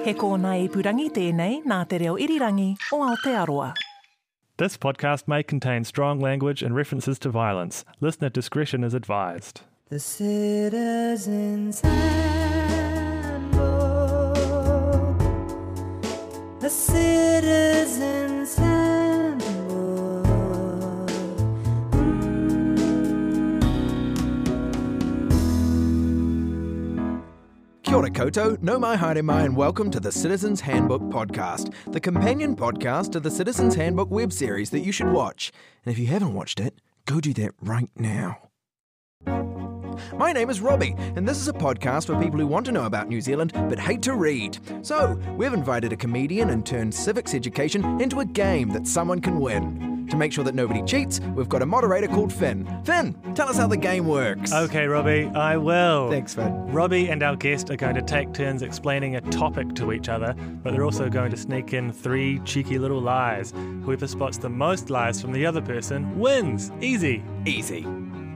He kōna ipurangi tēnei nā te reo irirangi o Aotearoa. This podcast may contain strong language and references to violence. Listener discretion is advised. The Citizen's Handbook. The Citizen's Koutou, no mai haere mai and welcome to the Citizens Handbook podcast, the companion podcast to the Citizens Handbook web series that you should watch. And if you haven't watched it, go do that right now. My name is Robbie, and this is a podcast for people who want to know about New Zealand but hate to read. So, we've invited a comedian and turned civics education into a game that someone can win. To make sure that nobody cheats, we've got a moderator called Finn. Finn, tell us how the game works. Okay, Robbie, I will. Thanks, Finn. Robbie and our guest are going to take turns explaining a topic to each other, but they're also going to sneak in three cheeky little lies. Whoever spots the most lies from the other person wins. Easy. Easy.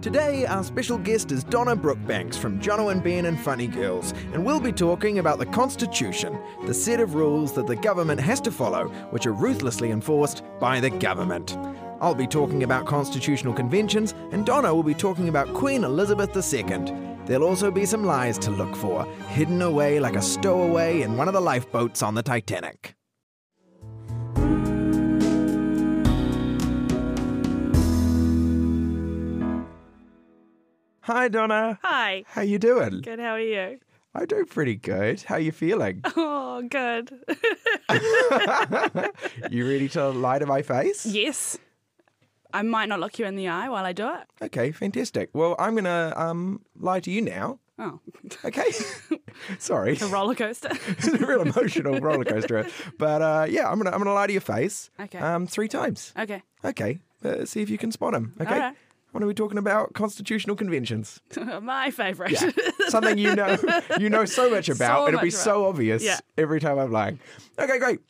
Today, our special guest is Donna Brookbanks from Jono and Ben and Funny Girls, and we'll be talking about the Constitution, the set of rules that the government has to follow, which are ruthlessly enforced by the government. I'll be talking about constitutional conventions, and Donna will be talking about Queen Elizabeth II. There'll also be some lies to look for, hidden away like a stowaway in one of the lifeboats on the Titanic. Hi, Donna. Hi. How you doing? Good. How are you? I do pretty good. How you feeling? Oh, good. you ready to lie to my face? yes. I might not look you in the eye while I do it. Okay, fantastic. Well, I'm gonna um lie to you now. Oh, Okay. Sorry. a roller coaster. it's a real emotional roller coaster. But uh, yeah, I'm gonna I'm gonna lie to your face. Okay. Um, three times. okay. Okay. Uh, see if you can spot him. Okay. All right. What are we talking about? Constitutional conventions. My favourite. Yeah. Something you know you know so much about. So It'll be much so obvious Yeah. every time I'm lying. Okay, great.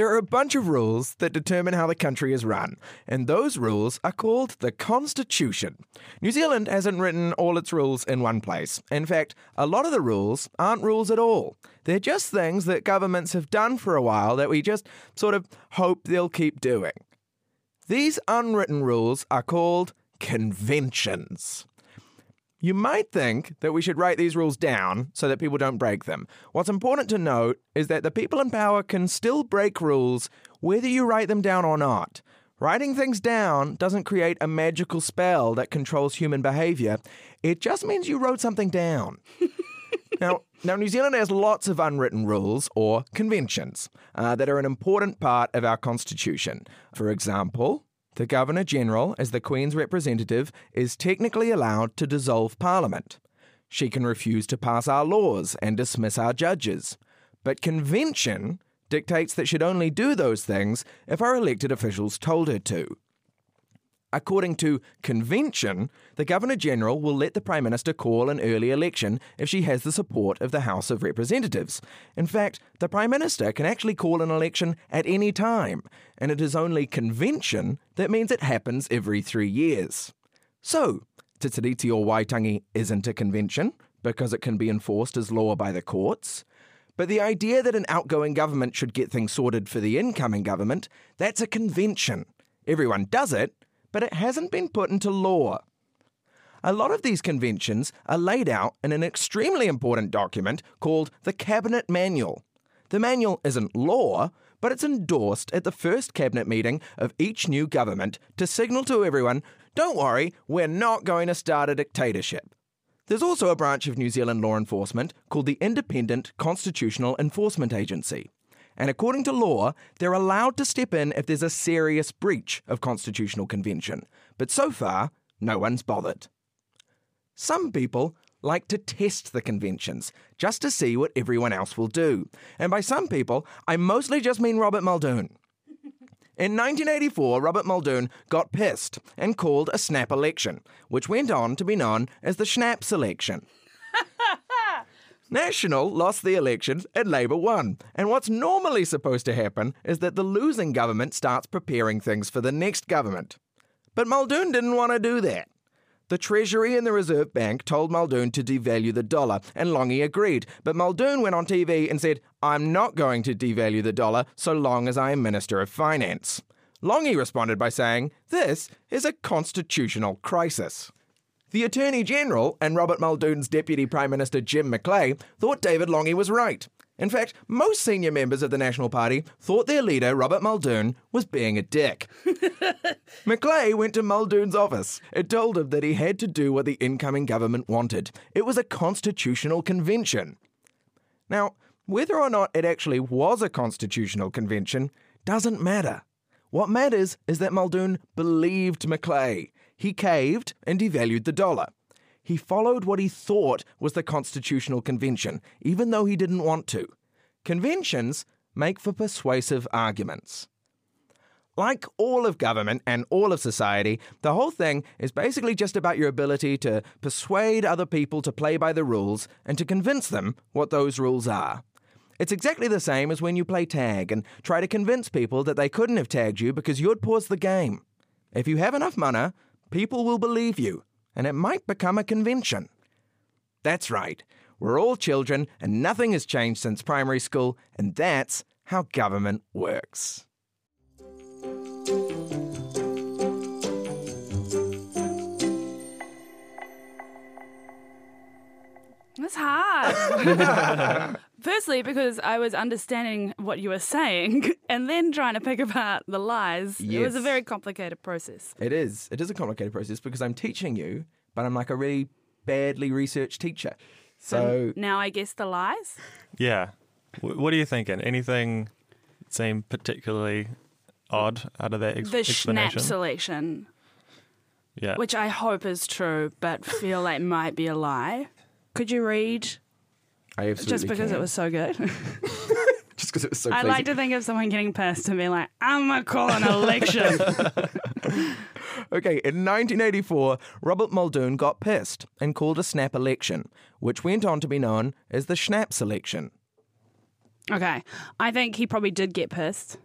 There are a bunch of rules that determine how the country is run, and those rules are called the Constitution. New Zealand hasn't written all its rules in one place. In fact, a lot of the rules aren't rules at all. They're just things that governments have done for a while that we just sort of hope they'll keep doing. These unwritten rules are called conventions. You might think that we should write these rules down so that people don't break them. What's important to note is that the people in power can still break rules whether you write them down or not. Writing things down doesn't create a magical spell that controls human behavior. It just means you wrote something down. Now, now, New Zealand has lots of unwritten rules or conventions uh, that are an important part of our constitution. For example, the Governor General, as the Queen's representative, is technically allowed to dissolve Parliament. She can refuse to pass our laws and dismiss our judges. But convention dictates that she'd only do those things if our elected officials told her to. According to convention, the Governor General will let the Prime Minister call an early election if she has the support of the House of Representatives. In fact, the Prime Minister can actually call an election at any time, and it is only convention that means it happens every three years. So, Te Tiriti o Waitangi isn't a convention because it can be enforced as law by the courts. But the idea that an outgoing government should get things sorted for the incoming government, that's a convention. Everyone does it, but it hasn't been put into law. A lot of these conventions are laid out in an extremely important document called the Cabinet Manual. The manual isn't law, but it's endorsed at the first cabinet meeting of each new government to signal to everyone don't worry, we're not going to start a dictatorship. There's also a branch of New Zealand law enforcement called the Independent Constitutional Enforcement Agency. And according to law, they're allowed to step in if there's a serious breach of constitutional convention. But so far, no one's bothered. Some people like to test the conventions just to see what everyone else will do. And by some people, I mostly just mean Robert Muldoon. In 1984, Robert Muldoon got pissed and called a snap election, which went on to be known as the Schnapps election. National lost the elections and Labour won. And what's normally supposed to happen is that the losing government starts preparing things for the next government. But Muldoon didn't want to do that. The Treasury and the Reserve Bank told Muldoon to devalue the dollar, and Lange agreed. But Muldoon went on TV and said, I'm not going to devalue the dollar so long as I am Minister of Finance. Lange responded by saying, This is a constitutional crisis. The Attorney General and Robert Muldoon's Deputy Prime Minister Jim McLay thought David Lange was right. In fact, most senior members of the National Party thought their leader, Robert Muldoon, was being a dick. McLay went to Muldoon's office and told him that he had to do what the incoming government wanted. It was a constitutional convention. Now, whether or not it actually was a constitutional convention doesn't matter. What matters is that Muldoon believed McLay. He caved and devalued the dollar. He followed what he thought was the constitutional convention, even though he didn't want to. Conventions make for persuasive arguments. Like all of government and all of society, the whole thing is basically just about your ability to persuade other people to play by the rules and to convince them what those rules are. It's exactly the same as when you play tag and try to convince people that they couldn't have tagged you because you'd paused the game. If you have enough mana, people will believe you, and it might become a convention. That's right. We're all children, and nothing has changed since primary school, and that's how government works. That's hard. Firstly, because I was understanding what you were saying and then trying to pick apart the lies. It was a very complicated process. It is. It is a complicated process because I'm teaching you, but I'm like a really badly researched teacher. So Now I guess the lies. Yeah. W- what are you thinking? Anything seem particularly odd out of that ex- The explanation? Schnapp selection, yeah. which I hope is true, but feel like might be a lie. Could you read I absolutely just because can. it was so good? just because it was so. I pleasing. like to think of someone getting pissed and being like, I'm going to call an election. Okay, in 1984, Robert Muldoon got pissed and called a snap election, which went on to be known as the Schnapp election. okay. I think he probably did get pissed,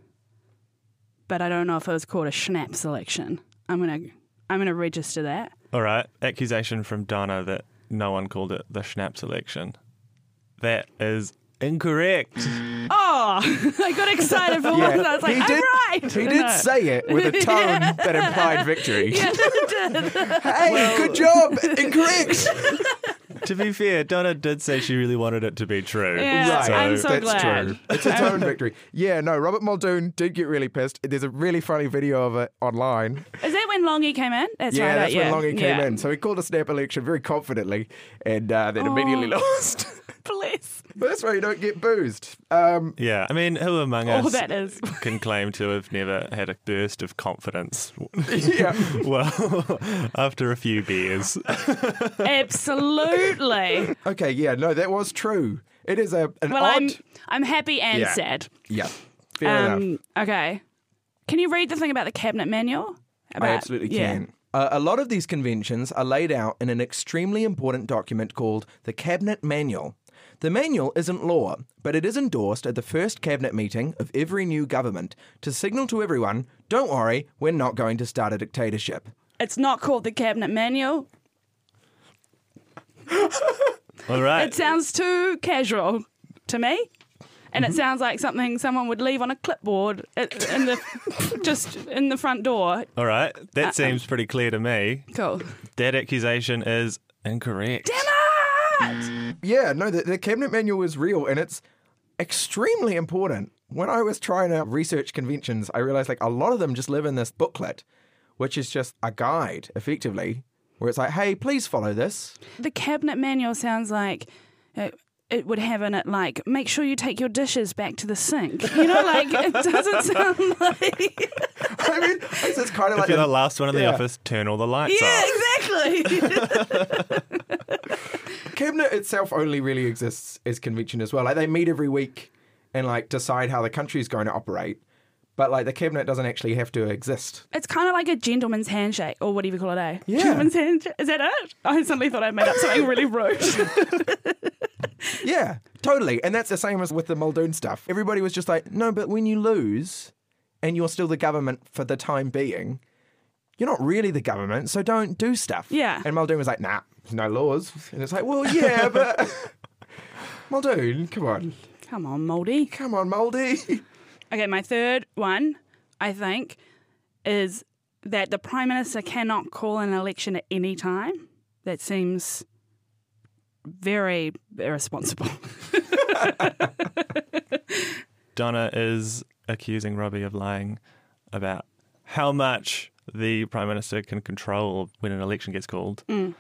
but I don't know if it was called a Schnapp selection. I'm going to. I'm going to register that. All right. Accusation from Donna that no one called it the Schnapp selection. That is incorrect. Oh, I got excited for once. I was like, he I'm did. right. He did No. say it with a tone that implied victory. Yeah, it did. Hey, good job. Incorrect. to be fair, Donna did say she really wanted it to be true. Yeah, Right. I'm so That's glad. true. It's a tone victory. Yeah, no, Robert Muldoon did get really pissed. There's a really funny video of it online. Is that when Lange came in? That's yeah, right. that's yeah. when Lange came yeah. in. So he called a snap election very confidently and uh, then immediately Oh. lost. Bless. but that's why you don't get boozed. Um, Yeah, I mean, who among All us that is. can claim to have never had a burst of confidence? yeah. well, after a few beers. Absolutely. Okay, yeah, no, that was true. It is a an Well, odd. I'm I'm happy and Yeah. sad. Yeah, fair enough. Um, okay. Can you read the thing about the cabinet manual? I About- absolutely yeah. can. Uh, a lot of these conventions are laid out in an extremely important document called the Cabinet Manual. The manual isn't law, but it is endorsed at the first cabinet meeting of every new government to signal to everyone don't worry, we're not going to start a dictatorship. It's not called the cabinet manual. All right. It sounds too casual to me. And Mm-hmm. it sounds like something someone would leave on a clipboard at- in the just in the front door. All right. Uh, That seems pretty clear to me. Cool. That accusation is incorrect. Yeah, no, the, the cabinet manual is real and it's extremely important. When I was trying to research conventions, I realized like a lot of them just live in this booklet, which is just a guide, effectively, where it's like, hey, please follow this. The cabinet manual sounds like uh, it would have in it like make sure you take your dishes back to the sink. You know, like it doesn't sound like I mean, it's, it's kind of If like you're the the, last one in the office, turn all the lights yeah, off. exactly. cabinet itself only really exists as convention as well. Like they meet every week and like decide how the country is going to operate, but like the cabinet doesn't actually have to exist. it's kind of like a gentleman's handshake, or whatever you call it, eh? Yeah. Gentleman's handshake. Is that it? I suddenly thought I'd made up something really rude. Yeah, totally. And that's the same as with the Muldoon stuff. Everybody was just like, no, but when you lose and you're still the government for the time being, you're not really the government, so don't do stuff. Yeah. And Muldoon was like, nah, there's no laws. And it's like, well, yeah, but Muldoon, come on. Come on, Moldy. Come on, Moldy. Okay, my third one, I think, is that the Prime Minister cannot call an election at any time. That seems very irresponsible. Donna is accusing Robbie of lying about how much the Prime Minister can control when an election gets called. Mm.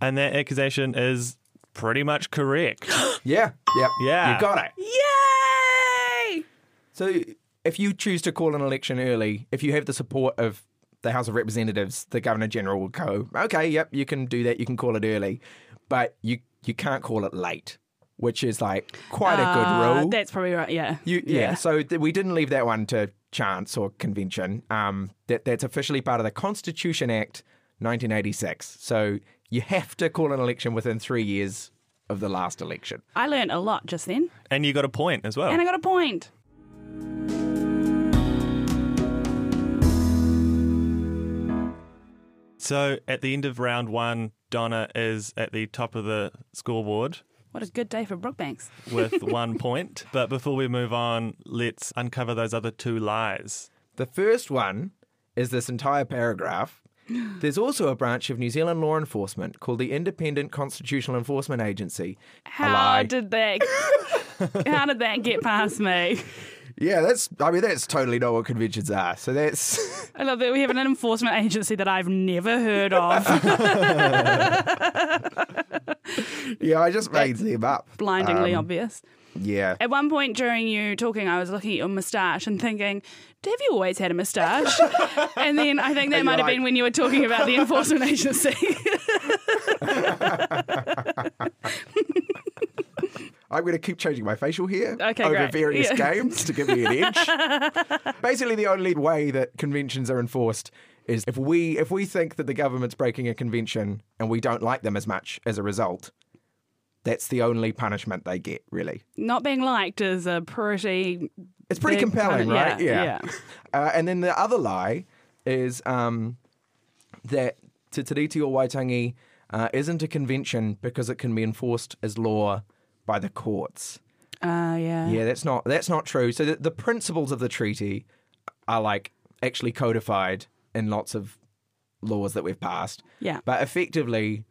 And that accusation is pretty much correct. yeah, yeah. Yeah. You got it. Yay! So if you choose to call an election early, if you have the support of the House of Representatives, the Governor General will go, okay, yep, you can do that. You can call it early, but you you can't call it late, which is like quite a Uh, good rule. That's probably right. Yeah. You, yeah. So th- we didn't leave that one to chance or convention. Um, that that's officially part of the Constitution Act, 1986. So you have to call an election within three years of the last election. I learned a lot just then, and you got a point as well. and I got a point. So at the end of round one, Donna is at the top of the scoreboard What a good day for Brookbanks. with one point. But before we move on, let's uncover those other two lies. The first one is this entire paragraph. There's also a branch of New Zealand law enforcement called the Independent Constitutional Enforcement Agency. How did that? how did that get past me? Yeah, that's. I mean, that's totally not what conventions are. So that's. I love that we have an enforcement agency that I've never heard of. yeah, I just made them up. Blindingly Um, obvious. Yeah. At one point during you talking, I was looking at your moustache and thinking, have you always had a moustache? and then I think that might have like- been when you were talking about the enforcement agency. I'm going to keep changing my facial hair Okay, over great. various Yeah. games to give me an edge. Basically, the only way that conventions are enforced is if we if we think that the government's breaking a convention and we don't like them as much as a result. That's the only punishment they get, really. Not being liked is a pretty. It's pretty compelling, puni- right? Yeah. yeah. Uh, and then the other lie is um, that Te Tiriti o Waitangi uh, isn't a convention because it can be enforced as law by the courts. Uh, yeah. Yeah, that's not that's not true. So the, the principles of the treaty are like actually codified in lots of laws that we've passed. Yeah. But effectively,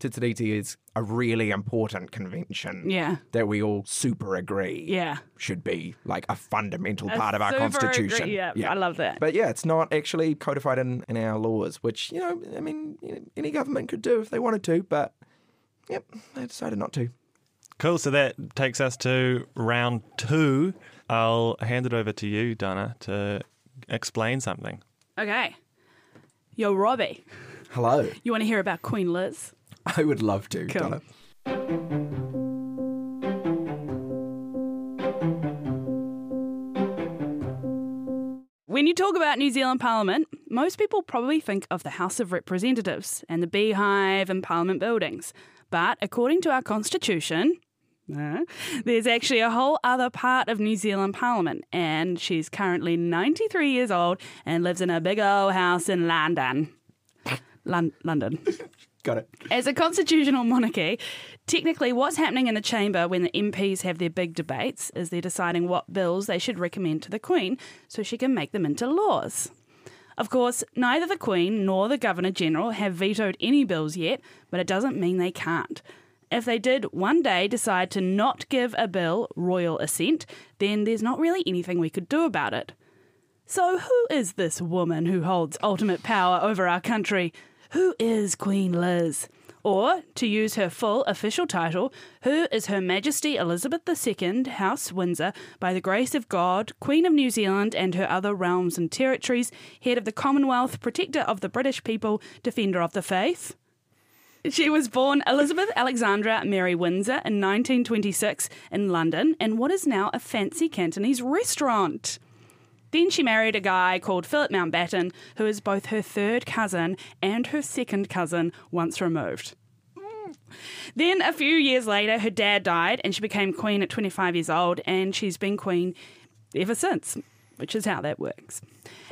Te Tiriti is a really important convention Yeah. that we all super agree Yeah. should be like a fundamental part of our constitution. agree- Yeah, I love that. But yeah, it's not actually codified in, in our laws, which, you know, I mean, you know, any government could do if they wanted to, but yep, they decided not to. Cool. So that takes us to round two. I'll hand it over to you, Donna, to explain something. Okay. Yo, Robbie, Hello. you want to hear about Queen Liz? I would love to, Cool. Donna. When you talk about New Zealand Parliament, most people probably think of the House of Representatives and the beehive and Parliament buildings. But according to our constitution, uh, there's actually a whole other part of New Zealand Parliament, and she's currently 93 years old and lives in a big old house in London. Lon- London. Got it. As a constitutional monarchy, technically what's happening in the chamber when the MPs have their big debates is they're deciding what bills they should recommend to the Queen so she can make them into laws. Of course, neither the Queen nor the Governor General have vetoed any bills yet, but it doesn't mean they can't. If they did one day decide to not give a bill royal assent, then there's not really anything we could do about it. So, who is this woman who holds ultimate power over our country? Who is Queen Liz? Or, to use her full official title, who is Her Majesty Elizabeth II, House Windsor, by the grace of God, Queen of New Zealand and her other realms and territories, head of the Commonwealth, protector of the British people, defender of the faith? She was born Elizabeth Alexandra Mary Windsor in 1926 in London in what is now a fancy Cantonese restaurant. Then she married a guy called Philip Mountbatten, who is both her third cousin and her second cousin once removed. Then, a few years later, her dad died and she became queen at 25 years old, and she's been queen ever since. which is how that works.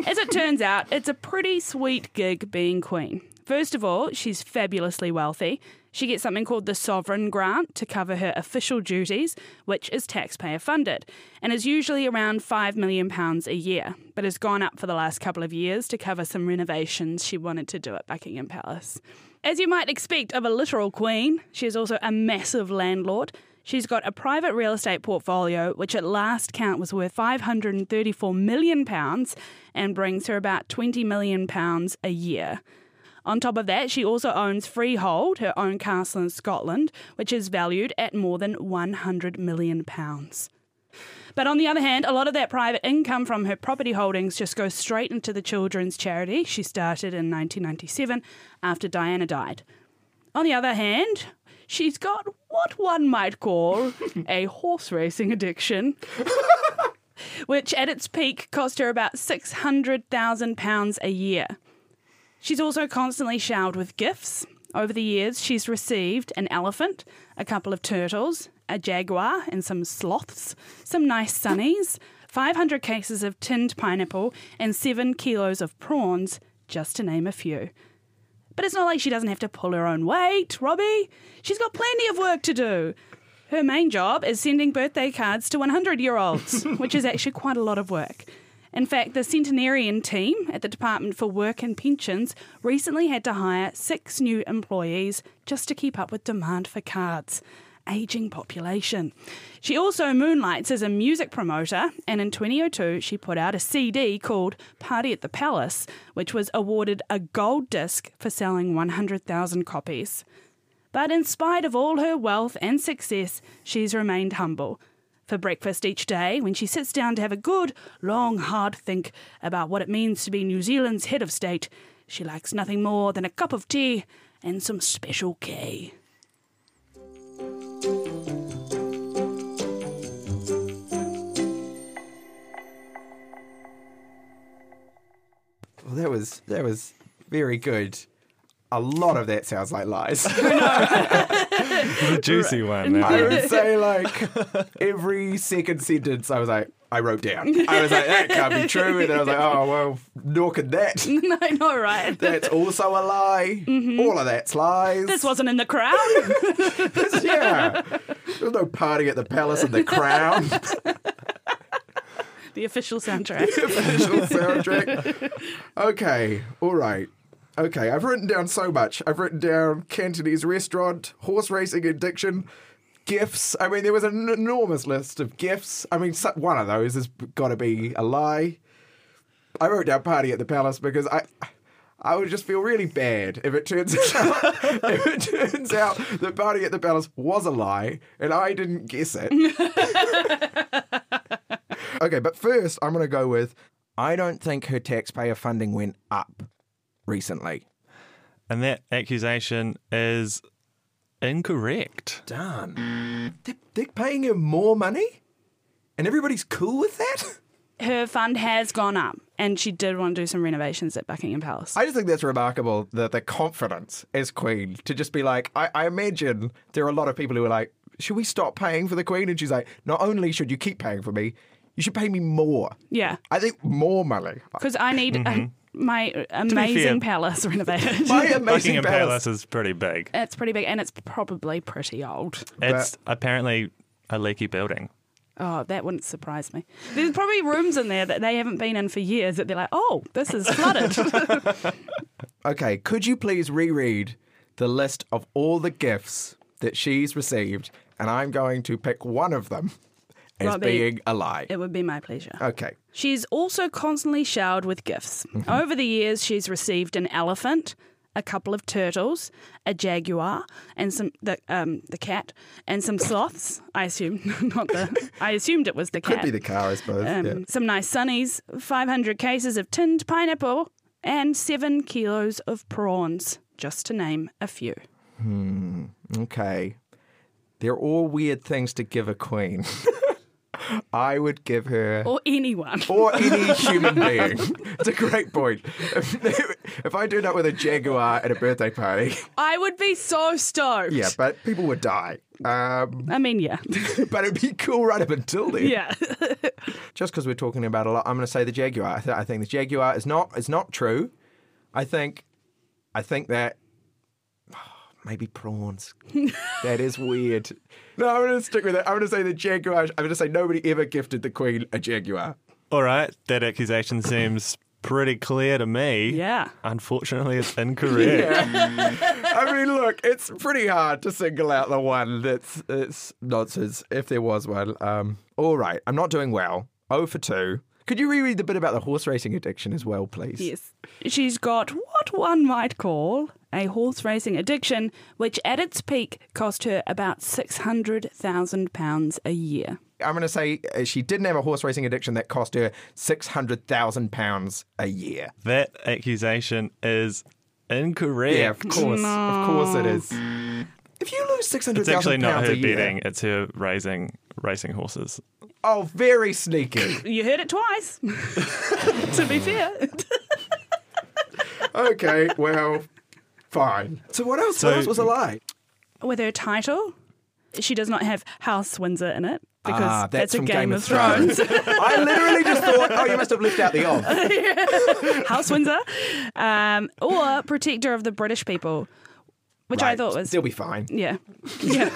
As it turns out, it's a pretty sweet gig being queen. First of all, she's fabulously wealthy. She gets something called the Sovereign Grant to cover her official duties, which is taxpayer funded, and is usually around £5 million a year, but has gone up for the last couple of years to cover some renovations she wanted to do at Buckingham Palace. As you might expect of a literal queen, she is also a massive landlord. She's got a private real estate portfolio, which at last count was worth £534 million and brings her about £20 million a year. On top of that, she also owns Freehold, her own castle in Scotland, which is valued at more than £100 million. But on the other hand, a lot of that private income from her property holdings just goes straight into the children's charity she started in 1997 after Diana died. On the other hand, she's got what one might call a horse racing addiction. which at its peak cost her about £600,000 a year. She's also constantly showered with gifts. Over the years, she's received an elephant, a couple of turtles, a jaguar, and some sloths, some nice sunnies, 500 cases of tinned pineapple, and 7 kilos of prawns, just to name a few. But it's not like she doesn't have to pull her own weight, Robbie. She's got plenty of work to do. Her main job is sending birthday cards to 100 year olds, which is actually quite a lot of work. In fact, the centenarian team at the Department for Work and Pensions recently had to hire six new employees just to keep up with demand for cards. Aging population. She also moonlights as a music promoter, and in 2002 she put out a CD called Party at the Palace, which was awarded a gold disc for selling 100,000 copies. But in spite of all her wealth and success, she's remained humble. For breakfast each day, when she sits down to have a good, long, hard think about what it means to be New Zealand's head of state, she likes nothing more than a cup of tea and some special K. Well, that was that was very good. A lot of that sounds like lies. The juicy one. I would say like every second sentence, I was like, I wrote down. I was like, that can't be true, and then I was like, oh well, nor could that. no, not right. That's also a lie. Mm-hmm. All of that's lies. This wasn't in the crown. yeah. There's no party at the palace in the crown. the official soundtrack. The official soundtrack. Okay, all right. Okay, I've written down so much. I've written down Cantonese restaurant, horse racing addiction, gifts. I mean, there was an enormous list of gifts. I mean, one of those has got to be a lie. I wrote down party at the palace because I. I would just feel really bad if it turns out if it turns out that party at the palace was a lie and I didn't guess it. okay, but first I'm going to go with I don't think her taxpayer funding went up recently. And that accusation is incorrect. Darn. They're, they're paying her more money? And everybody's cool with that? Her fund has gone up, and she did want to do some renovations at Buckingham Palace. I just think that's remarkable, that the confidence as Queen to just be like, I, I imagine there are a lot of people who are like, should we stop paying for the Queen? And she's like, not only should you keep paying for me, you should pay me more. yeah, I think more money. because I need uh, my amazing fair- palace renovated. My amazing Buckingham palace. Palace is pretty big. it's pretty big, and it's probably pretty old. It's apparently a leaky building. Oh, that wouldn't surprise me. There's probably rooms in there that they haven't been in for years that they're like, oh, this is flooded. Okay, could you please reread the list of all the gifts that she's received? And I'm going to pick one of them as Robbie. being a lie. it would be my pleasure. Okay. She's also constantly showered with gifts. Over the years, she's received an elephant, a couple of turtles, a jaguar, and some the um the cat, and some sloths. I assume not the. I assumed it was the Could cat. Could be the car, I suppose. um, yeah. Some nice sunnies, five hundred cases of tinned pineapple, and seven kilos of prawns, just to name a few. Hmm. Okay. They're all weird things to give a queen. I would give her. Or anyone. Or any human being. It's a great point. If if I turned that with a jaguar at a birthday party, I would be so stoked. yeah, but people would die. Um, I mean, yeah. but it'd be cool right up until then. yeah. Just because we're talking about a lot, I'm going to say the jaguar. I, th- I think the jaguar is not is not true. I think, I think that maybe prawns. that is weird. No, I'm going to stick with it. I'm going to say the jaguar. I'm going to say nobody ever gifted the queen a jaguar. All right, that accusation seems pretty clear to me. Yeah. Unfortunately, it's incorrect. I mean, look, it's pretty hard to single out the one that's it's nonsense if there was one. Um, all right, I'm not doing well. Oh for two. Could you reread the bit about the horse racing addiction as well, please? Yes. She's got what one might call a horse racing addiction, which at its peak cost her about £600,000 a year. I'm going to say uh, she didn't have a horse racing addiction that cost her six hundred thousand pounds a year. that accusation is incorrect. Yeah, of course, of course it is. If you lose six hundred It's actually not her a year, betting, it's her raising racing horses. Oh, very sneaky. You heard it twice, to be fair. okay, well, fine. So what else? So- what else was a lie? With her title, she does not have House Windsor in it because Ah, that's that's, a from Game, of Thrones. I literally just thought, oh, you must have left out the off. House Windsor, um, or Protector of the British People, which I thought was They'll be fine. yeah, yeah.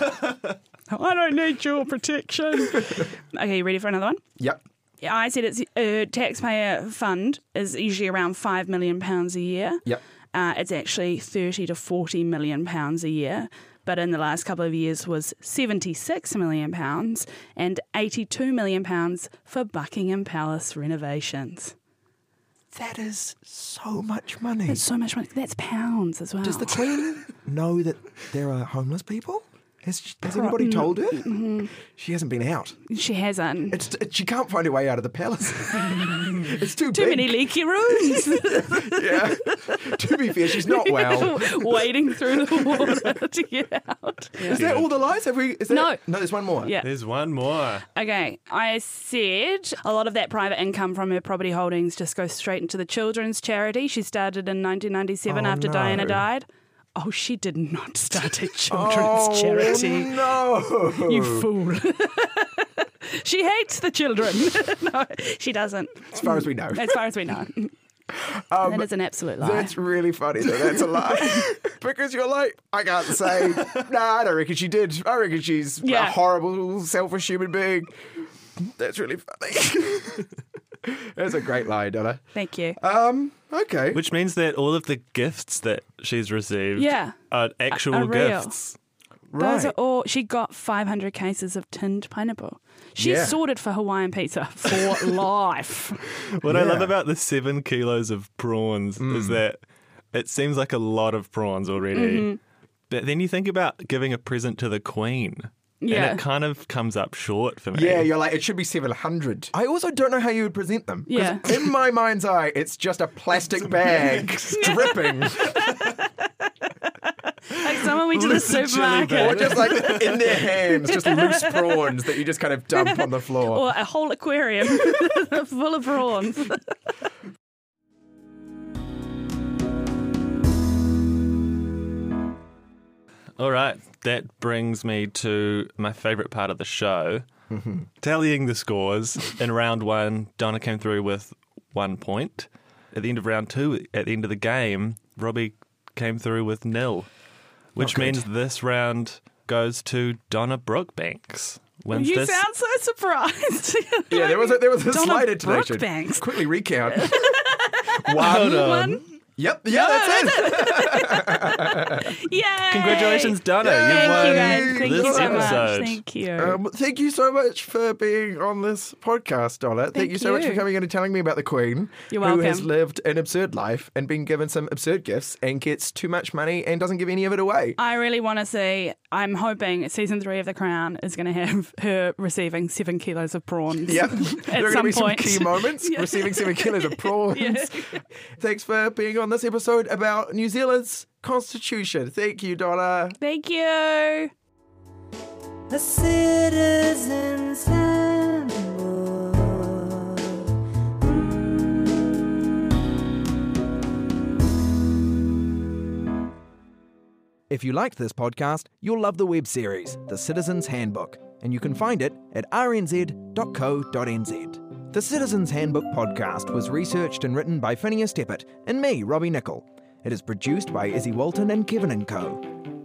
I don't need your protection. okay, you ready for another one? Yep. Yeah, I said it's a taxpayer fund is usually around five million pounds a year. Yep. Uh, it's actually thirty to forty million pounds a year, but in the last couple of years was seventy six million pounds and eighty two million pounds for Buckingham Palace renovations. That is so much money. That's so much money. That's pounds as well. Does the Queen know that there are homeless people? Has, has anybody told her? Mm-hmm. She hasn't been out. she hasn't. It's, it, she can't find her way out of the palace. it's too, Too big. many leaky rooms. Yeah. to be fair, she's not well. Wading through the water to get out. Is that all the lies? Have we? Is that, No. No, there's one more. Yeah. There's one more. Okay, I said a lot of that private income from her property holdings just goes straight into the children's charity she started in 1997 Oh, after no. Diana died. Oh, she did not start a children's Oh, charity. no. You fool. she hates the children. no, she doesn't. As far as we know. As far as we know. that is an absolute lie. Um, That's really funny that that's a lie. because you're like, I can't say, nah, I don't reckon she did. I reckon she's a horrible, selfish human being. That's really funny. That's a great lie, Donna. Thank you. Um, okay. Which means that all of the gifts that she's received Yeah. are actual are real. gifts. Those are all. She got 500 cases of tinned pineapple. She Yeah. sorted for Hawaiian pizza for life. What I love about the seven kilos of prawns is that it seems like a lot of prawns already. Mm-hmm. But then you think about giving a present to the Queen. Yeah. And it kind of comes up short for me. Yeah, you're like, it should be 700. I also don't know how you would present them. 'Cause Yeah. In my mind's eye, it's just a plastic bag dripping. Like someone went to the With the chili supermarket. Or just like in their hands, just loose prawns that you just kind of dump on the floor. or a whole aquarium full of prawns. All right. That brings me to my favorite part of the show Mm-hmm. tallying the scores. In round one, Donna came through with one point. At the end of round two, at the end of the game, Robbie came through with nil, which good. means this round goes to Donna Brookbanks. Wins you this. sound so surprised. Yeah, there was a, there was a Donna slight intonation. Brookbanks. Quickly recount. Hold One. on. One. Yep. Yeah, that's it. Yay! Congratulations, Donna. Yay. You've Thank won you guys. Thank this you so episode. much. Thank you. Um, thank you so much for being on this podcast, Donna. Thank, Thank you so much for coming in and telling me about the Queen, You're who has lived an absurd life and been given some absurd gifts and gets too much money and doesn't give any of it away. I really want to see. I'm hoping season three of The Crown is going to have her receiving seven kilos of prawns. Yep. at there are some going to be point. some key moments. Yeah. Receiving seven kilos of prawns. Yeah. Thanks for being on this episode about New Zealand's constitution. Thank you, Donna. Thank you. A citizen's handbook. If you liked this podcast, you'll love the web series, The Citizen's Handbook, and you can find it at rnz.co.nz. The Citizen's Handbook podcast was researched and written by Finnius Teppett and me, Robbie Nicol. It is produced by Izzy Walton and Kevin and Co.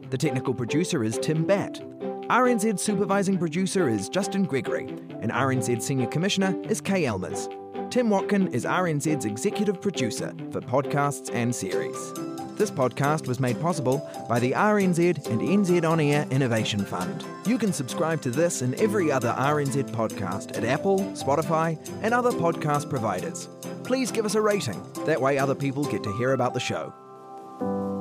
The technical producer is Tim Batt. RNZ supervising producer is Justin Gregory, and RNZ senior commissioner is Kay Elmers. Tim Watkin is RNZ's executive producer for podcasts and series. This podcast was made possible by the RNZ and NZ On Air Innovation Fund. You can subscribe to this and every other RNZ podcast at Apple, Spotify, and other podcast providers. Please give us a rating. That way, other people get to hear about the show thank you